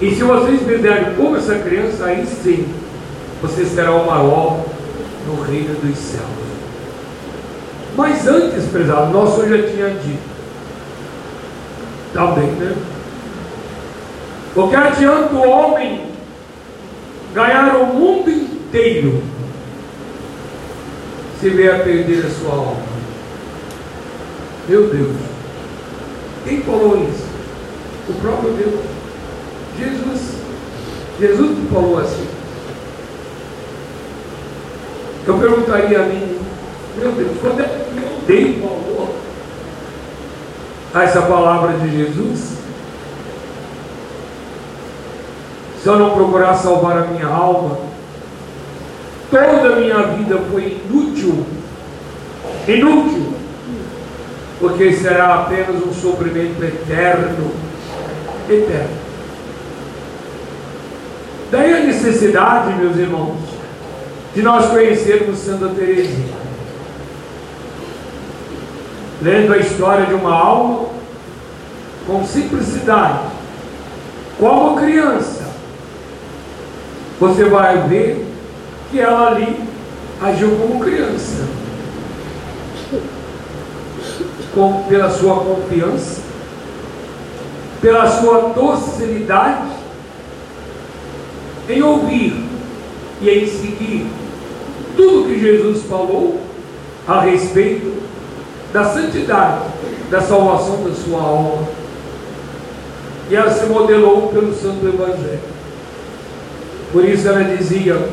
E se vocês fizerem como essa criança, aí sim, você será o maior no reino dos céus. Mas antes, prezado, nosso já tinha dito. Também, né? O que adianta o homem ganhar o mundo inteiro se vier a perder a sua alma? Meu Deus. Quem falou isso? O próprio Deus. Jesus. Jesus falou assim. Eu perguntaria a mim, meu Deus, quando é que eu dei valor a essa palavra de Jesus? Se eu não procurar salvar a minha alma, toda a minha vida foi inútil. Inútil. Porque será apenas um sofrimento eterno. Eterno. Daí a necessidade, meus irmãos, de nós conhecermos Santa Teresinha. Lendo a história de uma alma com simplicidade, como criança, você vai ver que ela ali agiu como criança. Com, pela sua confiança, pela sua docilidade em ouvir e em seguir tudo que Jesus falou a respeito da santidade, da salvação da sua alma. E ela se modelou pelo Santo Evangelho. Por isso ela dizia: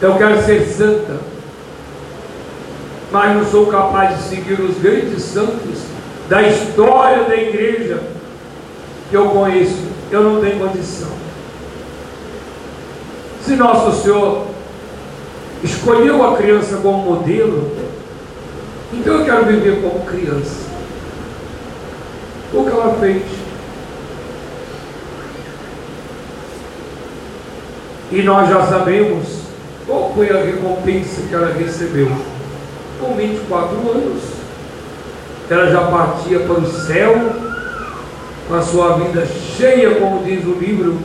Eu quero ser santa, mas não sou capaz de seguir os grandes santos da história da igreja que eu conheço. Eu não tenho condição. Se Nosso Senhor escolheu a criança como modelo, então eu quero viver como criança. O que ela fez? E nós já sabemos qual foi a recompensa que ela recebeu. Com 24 anos, ela já partia para o céu, com a sua vida cheia, como diz o livro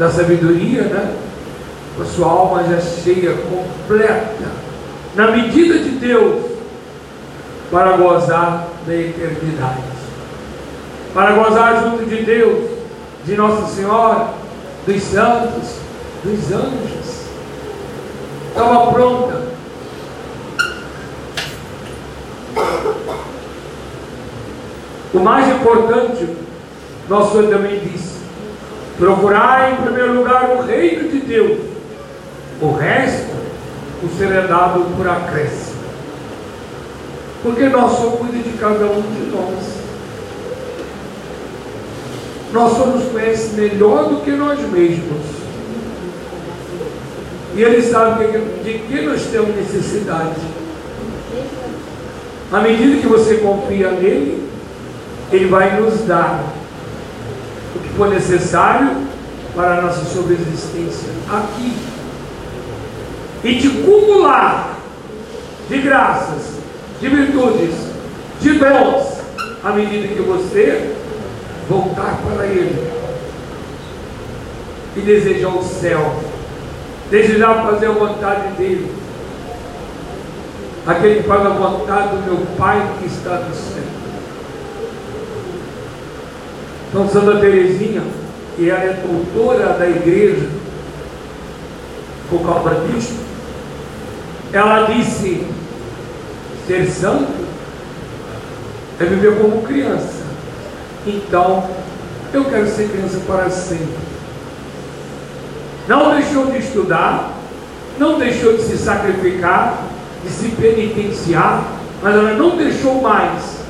da sabedoria, né? Com a sua alma já cheia, completa, na medida de Deus, para gozar da eternidade. Para gozar junto de Deus, de Nossa Senhora, dos santos, dos anjos. Estava pronta. O mais importante, nosso Senhor também disse: procurar em primeiro lugar o reino de Deus, o resto o será dado por acréscimo. Porque nós somos de cada um de nós. Nós só nos conhece melhor do que nós mesmos. E Ele sabe de que nós temos necessidade. À medida que você confia nele, Ele vai nos dar for necessário para a nossa subsistência aqui. E de cumular de graças, de virtudes, de dons, à medida que você voltar para Ele e desejar o céu, desejar fazer a vontade dEle, aquele que faz a vontade do meu Pai que está no céu. Então, Santa Teresinha, que ela é doutora da igreja, causa disso, ela disse: ser santo é viver como criança. Então, eu quero ser criança para sempre. Não deixou de estudar, não deixou de se sacrificar, de se penitenciar, mas ela não deixou mais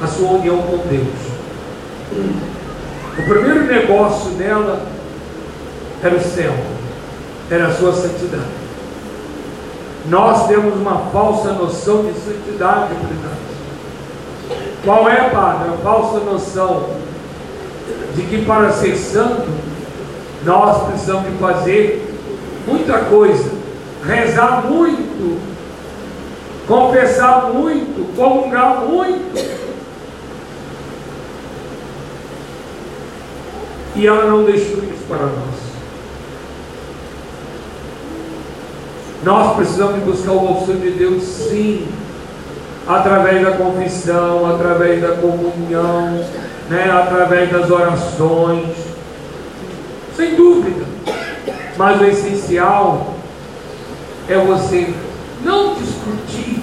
a sua união com Deus. O primeiro negócio dela era o céu, era a sua santidade. Nós temos uma falsa noção de santidade, verdade. Qual é, Padre, a falsa noção de que para ser santo nós precisamos de fazer muita coisa, rezar muito, confessar muito, comungar muito. E ela não deixou isso para nós. Nós precisamos buscar o auxílio de Deus, sim, através da confissão, através da comunhão, né, através das orações, sem dúvida. Mas o essencial é você não discutir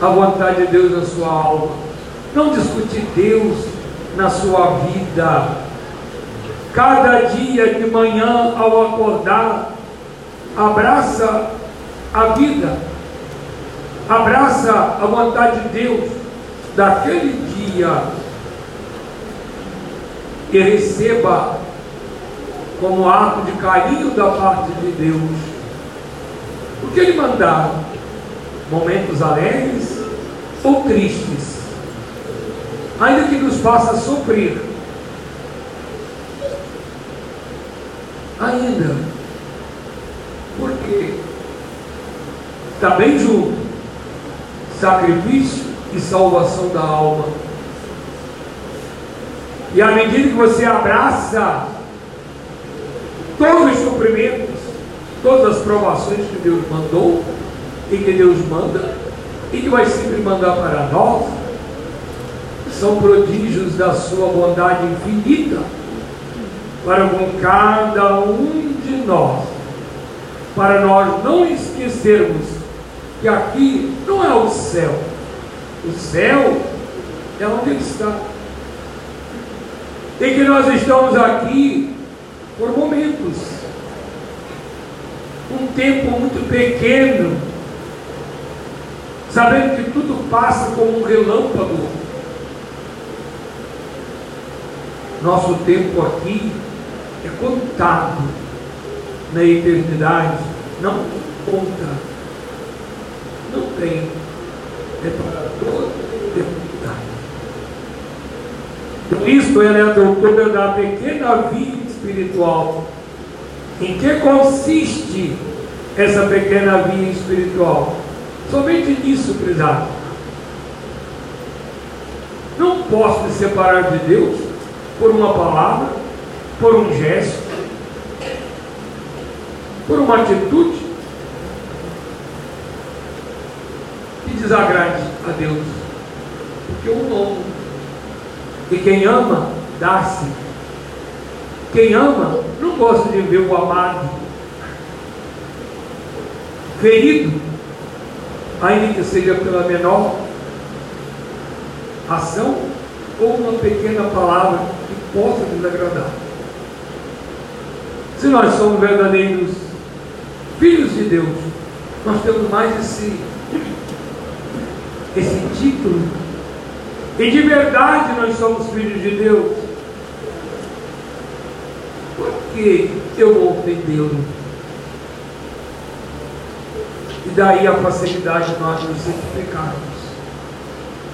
a vontade de Deus na sua alma, não discutir Deus na sua vida. Cada dia de manhã, ao acordar, abraça a vida, abraça a vontade de Deus daquele dia. E receba como ato de carinho da parte de Deus. O que Ele mandar, momentos alegres ou tristes, ainda que nos faça sofrer, ainda, porque está bem junto, sacrifício e salvação da alma. E à medida que você abraça todos os sofrimentos, todas as provações que Deus mandou e que Deus manda e que vai sempre mandar para nós, são prodígios da sua bondade infinita para com cada um de nós, para nós não esquecermos que aqui não é o céu, o céu é onde ele está. E que nós estamos aqui por momentos. Um tempo muito pequeno, sabendo que tudo passa como um relâmpago. Nosso tempo aqui é contado na eternidade, não conta, não tem, é para toda eternidade. Cristo ele é a doutora da pequena vida espiritual. Em que consiste essa pequena via espiritual? Somente nisso, prezado. Não posso me separar de Deus por uma palavra, por um gesto, por uma atitude que desagrade a Deus. Porque eu amo. E quem ama, dá-se quem ama não gosta de ver o amado ferido, ainda que seja pela menor ação ou uma pequena palavra possa desagradar. Se nós somos verdadeiros filhos de Deus, nós temos mais esse, esse título. E de verdade nós somos filhos de Deus que eu vou ofendê-lo. E daí a facilidade de nós nos santificarmos.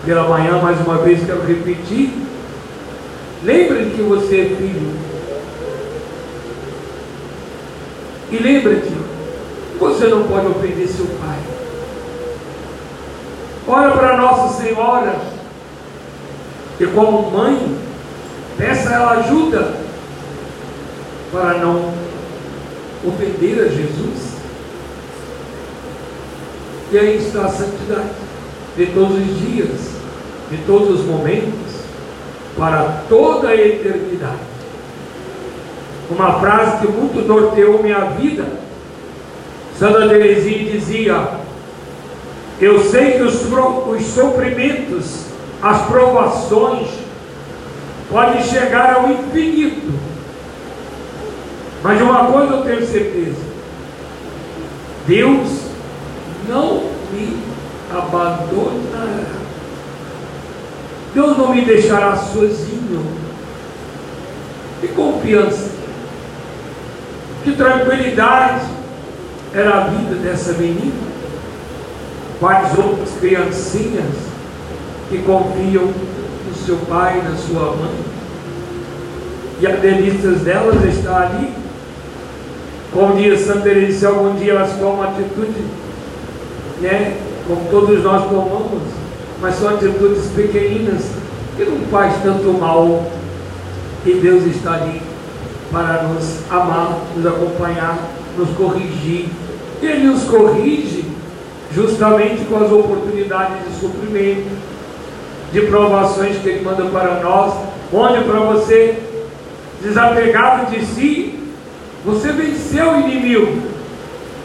Pela manhã, mais uma vez, quero repetir. Lembre que você é filho. E lembre-te, você não pode ofender seu pai. Olha para Nossa Senhora, e como mãe, peça ela ajuda para não ofender a Jesus. E aí está a santidade de todos os dias, de todos os momentos, para toda a eternidade. Uma frase que muito norteou minha vida. Santa Teresinha dizia: Eu sei que os, os sofrimentos, as provações, podem chegar ao infinito mas de uma coisa eu tenho certeza: Deus não me abandonará. Deus não me deixará sozinho. Que confiança, que tranquilidade era a vida dessa menina. Quais outras criancinhas que confiam no seu pai, na sua mãe. E a delícia delas está ali como diz Santa Teresa, algum dia elas tomam atitude, né, como todos nós tomamos, mas são atitudes pequeninas, que não faz tanto mal. E Deus está ali para nos amar, nos acompanhar, nos corrigir. Ele nos corrige justamente com as oportunidades de suprimento, de provações que Ele manda para nós, onde para você, desapegado de si, você venceu o inimigo.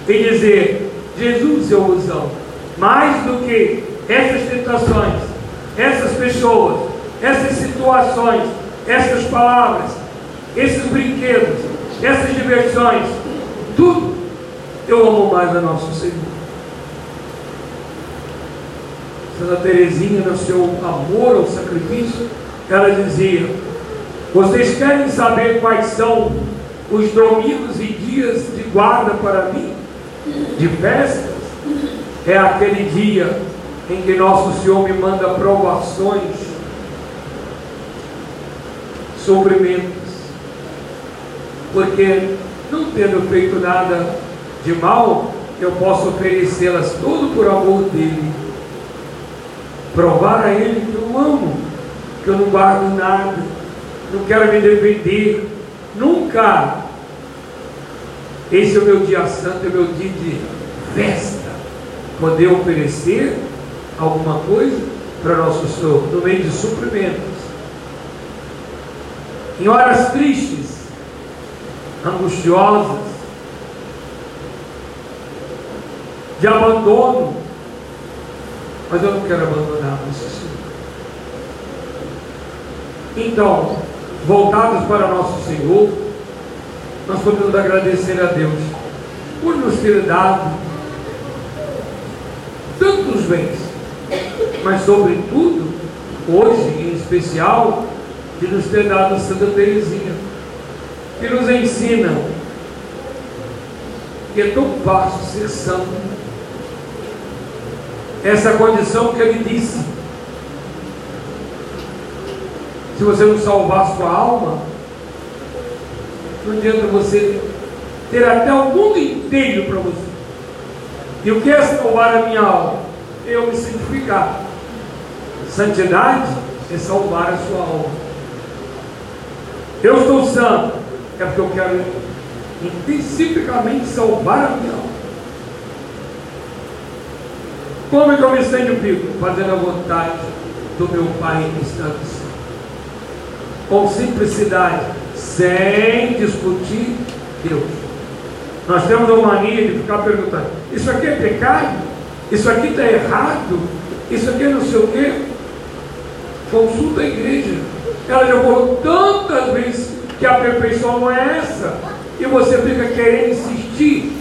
E dizer, Jesus, eu vos amo. Mais do que essas tentações, essas pessoas, essas situações, essas palavras, esses brinquedos, essas diversões, tudo, eu amo mais a nosso Senhor. Santa Teresinha, no seu amor ao sacrifício, ela dizia: Vocês querem saber quais são os domingos e dias de guarda para mim? De festas? É aquele dia em que nosso Senhor me manda provações, sofrimentos, porque não tendo feito nada de mal, eu posso oferecê-las tudo por amor dele. Provar a ele que eu amo, que eu não guardo nada, não quero me defender, nunca. Esse é o meu dia santo, é o meu dia de festa. Poder oferecer alguma coisa para nosso Senhor, no meio de suprimentos. Em horas tristes, angustiosas, de abandono, mas eu não quero abandonar nosso Senhor. Então, voltados para nosso Senhor, nós podemos agradecer a Deus por nos ter dado tantos bens mas sobretudo, hoje em especial, de nos ter dado Santa Teresinha, que nos ensina que é tão fácil ser santo. Essa condição que ele disse. Se você não salvar a sua alma, não adianta você ter até o mundo inteiro para você. E o que é salvar a minha alma? Eu me santificar. Santidade é salvar a sua alma. Eu estou santo, é porque eu quero intensivamente salvar a minha alma. Como é que eu me santifico? Fazendo a vontade do meu Pai que está no céu. Com simplicidade, sem discutir Deus. Nós temos a mania de ficar perguntando: isso aqui é pecado? Isso aqui está errado? Isso aqui é não sei o quê? Consulta a igreja. Ela já falou tantas vezes que a perfeição não é essa. E você fica querendo insistir.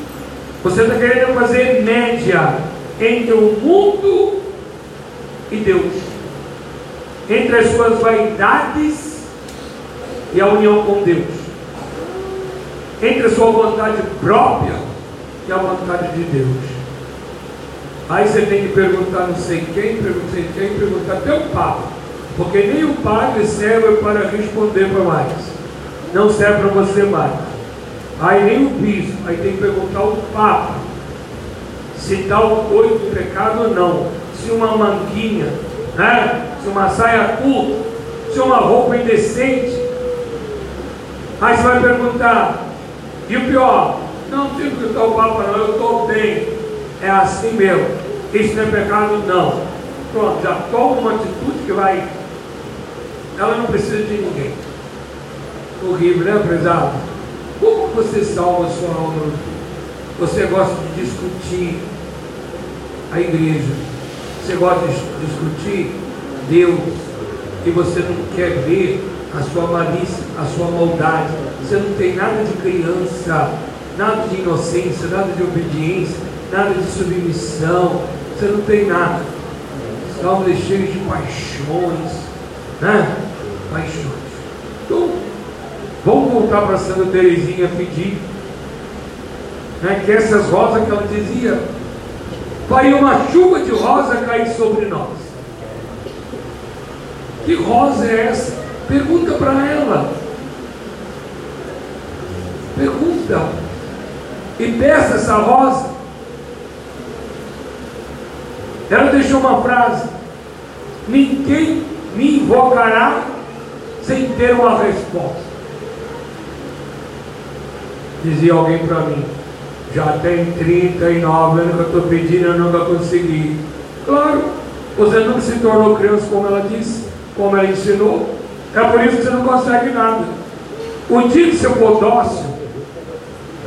Você está querendo fazer média entre o mundo e Deus. Entre as suas vaidades e a união com Deus. Entre a sua vontade própria e a vontade de Deus. Aí você tem que perguntar não sei quem, perguntar quem, perguntar até o Papa. Porque nem o padre serve para responder para mais. Não serve para você mais. Aí nem o bispo, aí tem que perguntar ao Papa se tal coisa de pecado ou não. Se uma manguinha, né? se uma saia curta, se uma roupa indecente. Aí você vai perguntar, e o pior, não tem que estar o Papa não, eu estou bem. É assim mesmo. Isso não é pecado, não. Pronto, já toma uma atitude que vai ela não precisa de ninguém. Horrível, né, prezado? Como você salva a sua alma? Você gosta de discutir a igreja. Você gosta de discutir Deus. E você não quer ver a sua malícia, a sua maldade. Você não tem nada de criança, nada de inocência, nada de obediência, nada de submissão. Você não tem nada. Salmo é cheio de paixões, né? Então, vamos voltar para Santa Teresinha pedir né, que essas rosas que ela dizia, vai uma chuva de rosa cair sobre nós. Que rosa é essa? Pergunta para ela. Pergunta. E peça essa rosa. Ela deixou uma frase: Ninguém me invocará sem ter uma resposta. Dizia alguém para mim, já tem 39 anos que eu estou pedindo e nunca consegui. Claro, você nunca se tornou criança como ela disse, como ela ensinou. É por isso que você não consegue nada. O dia que for dócil,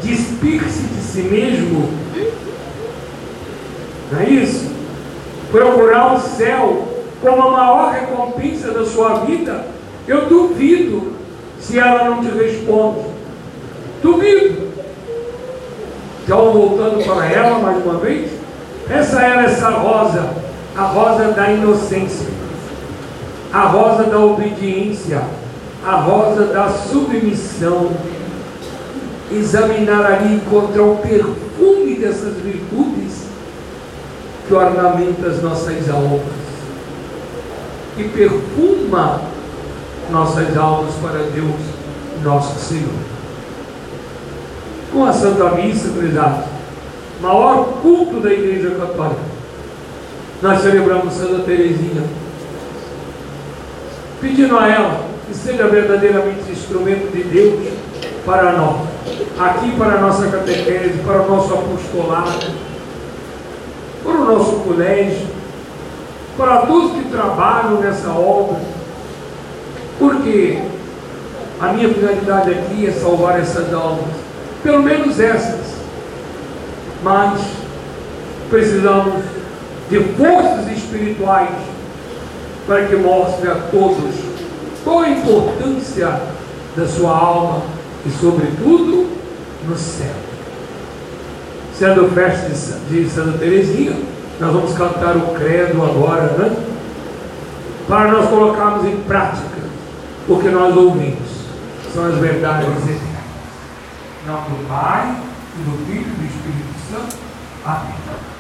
despir-se de si mesmo, não é isso? Procurar o céu como a maior recompensa da sua vida, eu duvido se ela não te responde. Duvido. Então, voltando para ela mais uma vez, essa era essa rosa, a rosa da inocência, a rosa da obediência, a rosa da submissão. Examinar ali encontrar o perfume dessas virtudes que ornamenta as nossas almas, que perfuma nossas almas para Deus, nosso Senhor com a Santa Missa, prezado, maior culto da Igreja Católica. Nós celebramos Santa Teresinha, pedindo a ela que seja verdadeiramente instrumento de Deus para nós, aqui para a nossa catequese, para o nosso apostolado, para o nosso colégio, para todos que trabalham nessa obra, porque a minha finalidade aqui é salvar essas almas pelo menos essas. Mas precisamos de forças espirituais para que mostre a todos qual a importância da sua alma e, sobretudo, no céu. Sendo festa de Santa Teresinha, nós vamos cantar o credo agora, né? Para nós colocarmos em prática porque nós ouvimos. São as verdades eternas. Em nome do Pai, e do Filho e do Espírito Santo. Amém.